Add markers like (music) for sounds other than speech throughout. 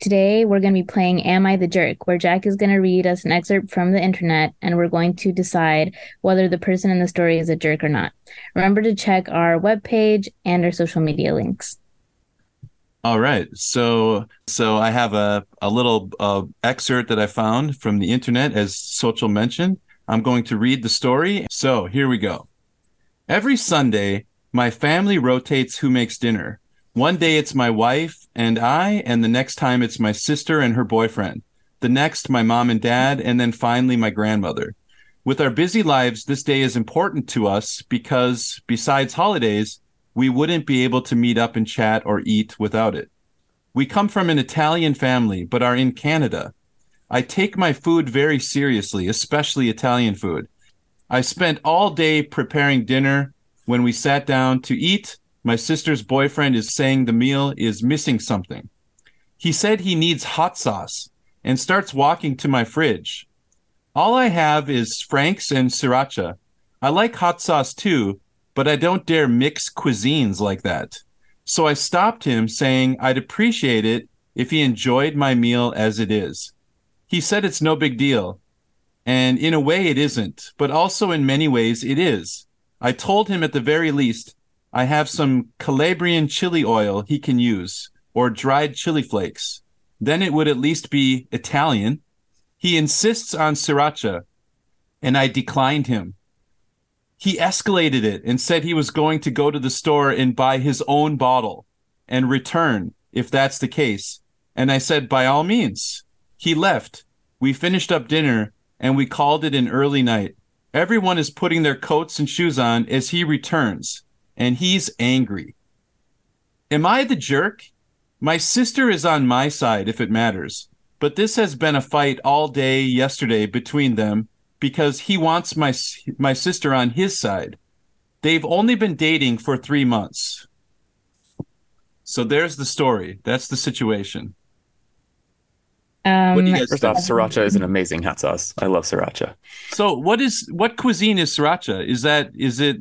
Today we're going to be playing Am I the Jerk, where Jack is going to read us an excerpt from the internet and we're going to decide whether the person in the story is a jerk or not. Remember to check our webpage and our social media links. All right. So so I have a, a little uh, excerpt that I found from the internet as Xochitl mentioned. I'm going to read the story. So here we go. Every Sunday, my family rotates who makes dinner. One day it's my wife and I, and the next time it's my sister and her boyfriend. The next, my mom and dad, and then finally my grandmother. With our busy lives, this day is important to us because, besides holidays, we wouldn't be able to meet up and chat or eat without it. We come from an Italian family, but are in Canada. I take my food very seriously, especially Italian food. I spent all day preparing dinner. When we sat down to eat, my sister's boyfriend is saying the meal is missing something. He said he needs hot sauce and starts walking to my fridge. All I have is Frank's and sriracha. I like hot sauce too, but I don't dare mix cuisines like that. So I stopped him, saying I'd appreciate it if he enjoyed my meal as it is. He said it's no big deal. And in a way, it isn't, but also in many ways, it is. I told him at the very least I have some Calabrian chili oil he can use, or dried chili flakes. Then it would at least be Italian. He insists on sriracha, and I declined him. He escalated it and said he was going to go to the store and buy his own bottle and return if that's the case. And I said, by all means. He left. We finished up dinner and we called it an early night. Everyone is putting their coats and shoes on as he returns and he's angry. Am I the jerk? My sister is on my side if it matters, but this has been a fight all day yesterday between them because he wants my my sister on his side. They've only been dating for 3 months. So there's the story. That's the situation. Um, What do you guys First off, sriracha is an amazing hot sauce. I love sriracha. So what is what cuisine is sriracha? Is that is it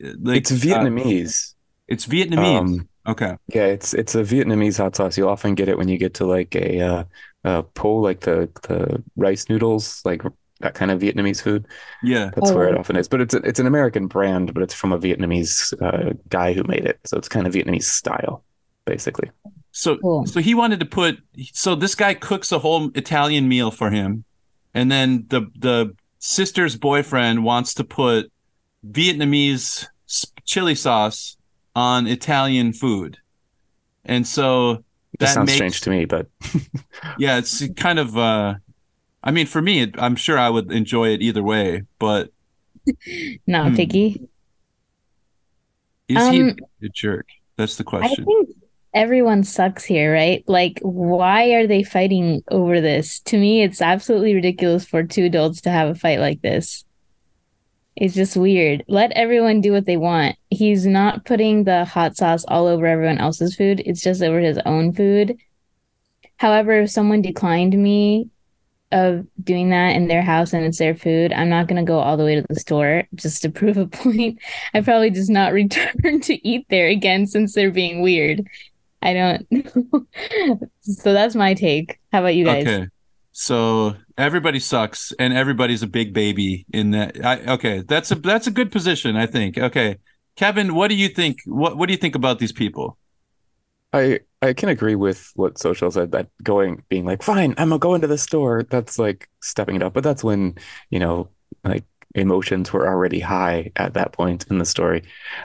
like it's Vietnamese. it's Vietnamese. Um, okay. yeah, it's it's a Vietnamese hot sauce. You'll often get it when you get to like a uh, uh pho, like the the rice noodles, like that kind of Vietnamese food. Yeah. That's Oh, where it often is. But it's a, it's an American brand, but it's from a Vietnamese uh, guy who made it, so it's kind of Vietnamese style, basically. So Cool. so he wanted to put so this guy cooks a whole Italian meal for him and then the the sister's boyfriend wants to put Vietnamese s- chili sauce on Italian food. And so That that sounds makes strange to me, but (laughs) yeah, it's kind of uh I mean for me it, I'm sure I would enjoy it either way, but not Hmm. picky. is he Um, a jerk? That's the question. I think everyone sucks here, right? Like, why are they fighting over this? To me, it's absolutely ridiculous for two adults to have a fight like this. It's just weird. Let everyone do what they want. He's not putting the hot sauce all over everyone else's food. It's just over his own food. However, if someone declined me of doing that in their house and it's their food, I'm not going to go all the way to the store just to (laughs) prove a point. I probably just not (laughs) return to eat there again since they're being weird. I don't (laughs) So that's my take. How about you guys? Okay. So everybody sucks and everybody's a big baby in that. I, okay, that's a that's a good position, I think. Okay. Kevin, what do you think? What what do you think about these people? I I can agree with what Xochitl said that going being like, fine, I'm gonna go into the store. That's like stepping it up, but that's when, you know, like emotions were already high at that point in the story.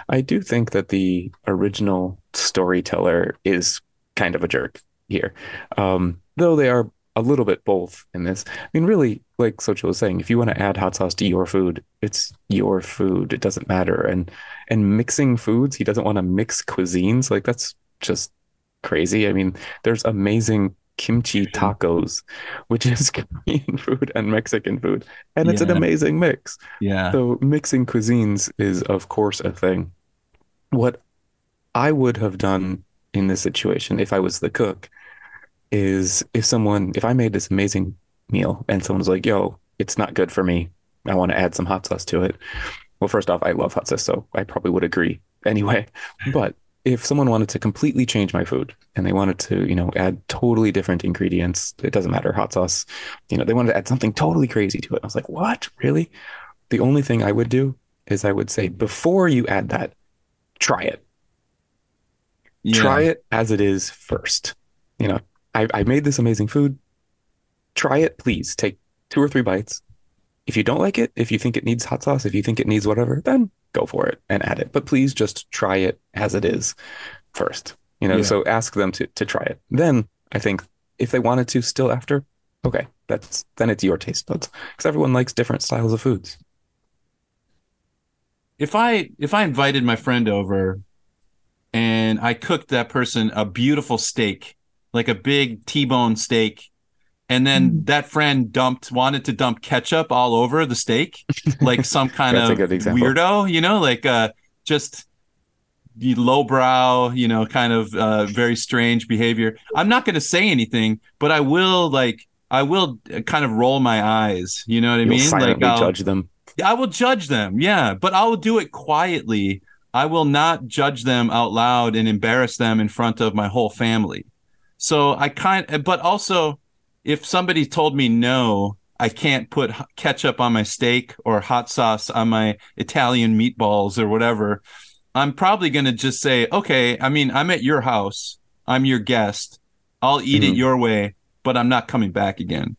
I do think that the original storyteller is kind of a jerk here. Um, though they are a little bit both in this. I mean, really, like Xochitl was saying, if you want to add hot sauce to your food, it's your food. It doesn't matter. And and mixing foods, he doesn't want to mix cuisines. Like that's just crazy. I mean, there's amazing kimchi tacos, which is (laughs) Korean food and Mexican food, and it's an amazing mix. Yeah. So mixing cuisines is, of course, a thing. What I would have done in this situation if I was the cook is if someone, if I made this amazing meal and someone's like, yo, it's not good for me. I want to add some hot sauce to it. Well, first off, I love hot sauce, so I probably would agree (laughs) anyway. But if someone wanted to completely change my food and they wanted to, you know, add totally different ingredients, it doesn't matter, hot sauce, you know, they wanted to add something totally crazy to it. I was like, what? Really? The only thing I would do is I would say, before you add that, try it. Yeah. Try it as it is first. You know, I, I made this amazing food. Try it, please. Take two or three bites. If you don't like it, if you think it needs hot sauce, if you think it needs whatever, then go for it and add it. But please just try it as it is first. You know, Yeah. so ask them to to try it. Then I think if they wanted to still after, okay, that's then it's your taste buds. Because everyone likes different styles of foods. if I if I invited my friend over and I cooked that person a beautiful steak, like a big T-bone steak, and then Mm. that friend dumped wanted to dump ketchup all over the steak, like (laughs) some kind of weirdo, you know, like uh just the lowbrow, you know, kind of uh very strange behavior. I'm not going to say anything, but I will like I will uh, kind of roll my eyes, you know what I You'll mean? Like silently I'll, judge them. I will judge them, yeah, but I will do it quietly. I will not judge them out loud and embarrass them in front of my whole family. So I kind but also if somebody told me no, I can't put ketchup on my steak or hot sauce on my Italian meatballs or whatever, I'm probably going to just say, "Okay, I mean, I'm at your house. I'm your guest. I'll eat it Mhm. your way, but I'm not coming back again."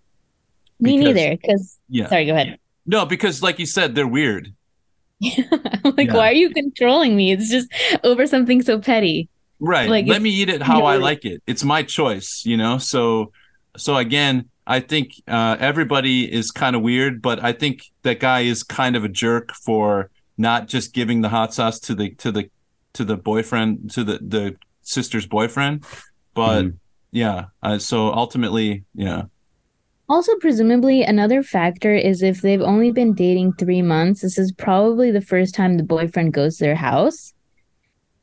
Me Because- neither. Because Yeah. sorry, go ahead. No, because like you said, they're weird. (laughs) I'm like, Yeah. why are you controlling me? It's just over something so petty. Right. Like, Let me eat it how you I like it. It's my choice, you know? So so again, I think uh everybody is kind of weird, but I think that guy is kind of a jerk for not just giving the hot sauce to the to the to the boyfriend to the the sister's boyfriend. But Mhm. yeah, uh, so ultimately, yeah. Also, presumably, another factor is if they've only been dating three months, this is probably the first time the boyfriend goes to their house.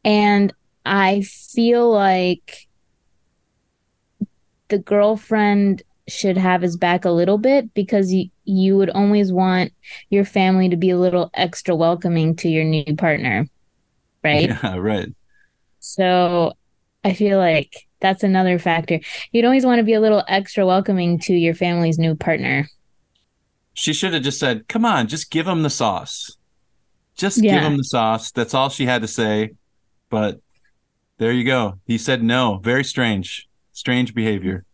And I feel like the girlfriend should have his back a little bit because you, you would always want your family to be a little extra welcoming to your new partner, right? Yeah, (laughs) right. So I feel like that's another factor. You'd always want to be a little extra welcoming to your family's new partner. She should have just said, "Come on, just give him the sauce. Just give him the sauce." That's all she had to say. But there you go. He said no. Very strange. Strange behavior.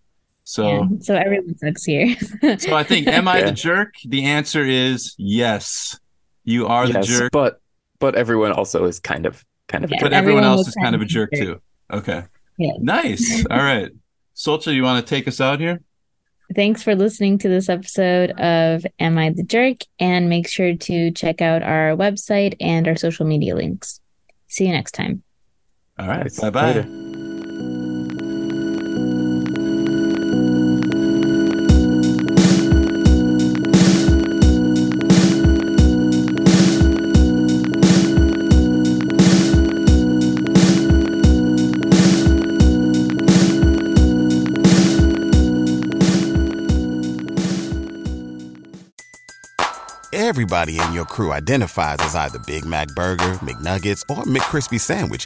So Yeah, so everyone sucks here. (laughs) so I think am I Yeah. the jerk? The answer is yes. You are the jerk, but but everyone also is kind of kind of a Yeah. but everyone everyone else is kind of a kind jerk too. Okay. Yeah. Nice. (laughs) All right. Xochitl, you want to take us out here? Thanks for listening to this episode of Am I the Jerk? And make sure to check out our website and our social media links. See you next time. All right. Bye bye. Everybody in your crew identifies as either Big Mac Burger, McNuggets, or McCrispy Sandwich.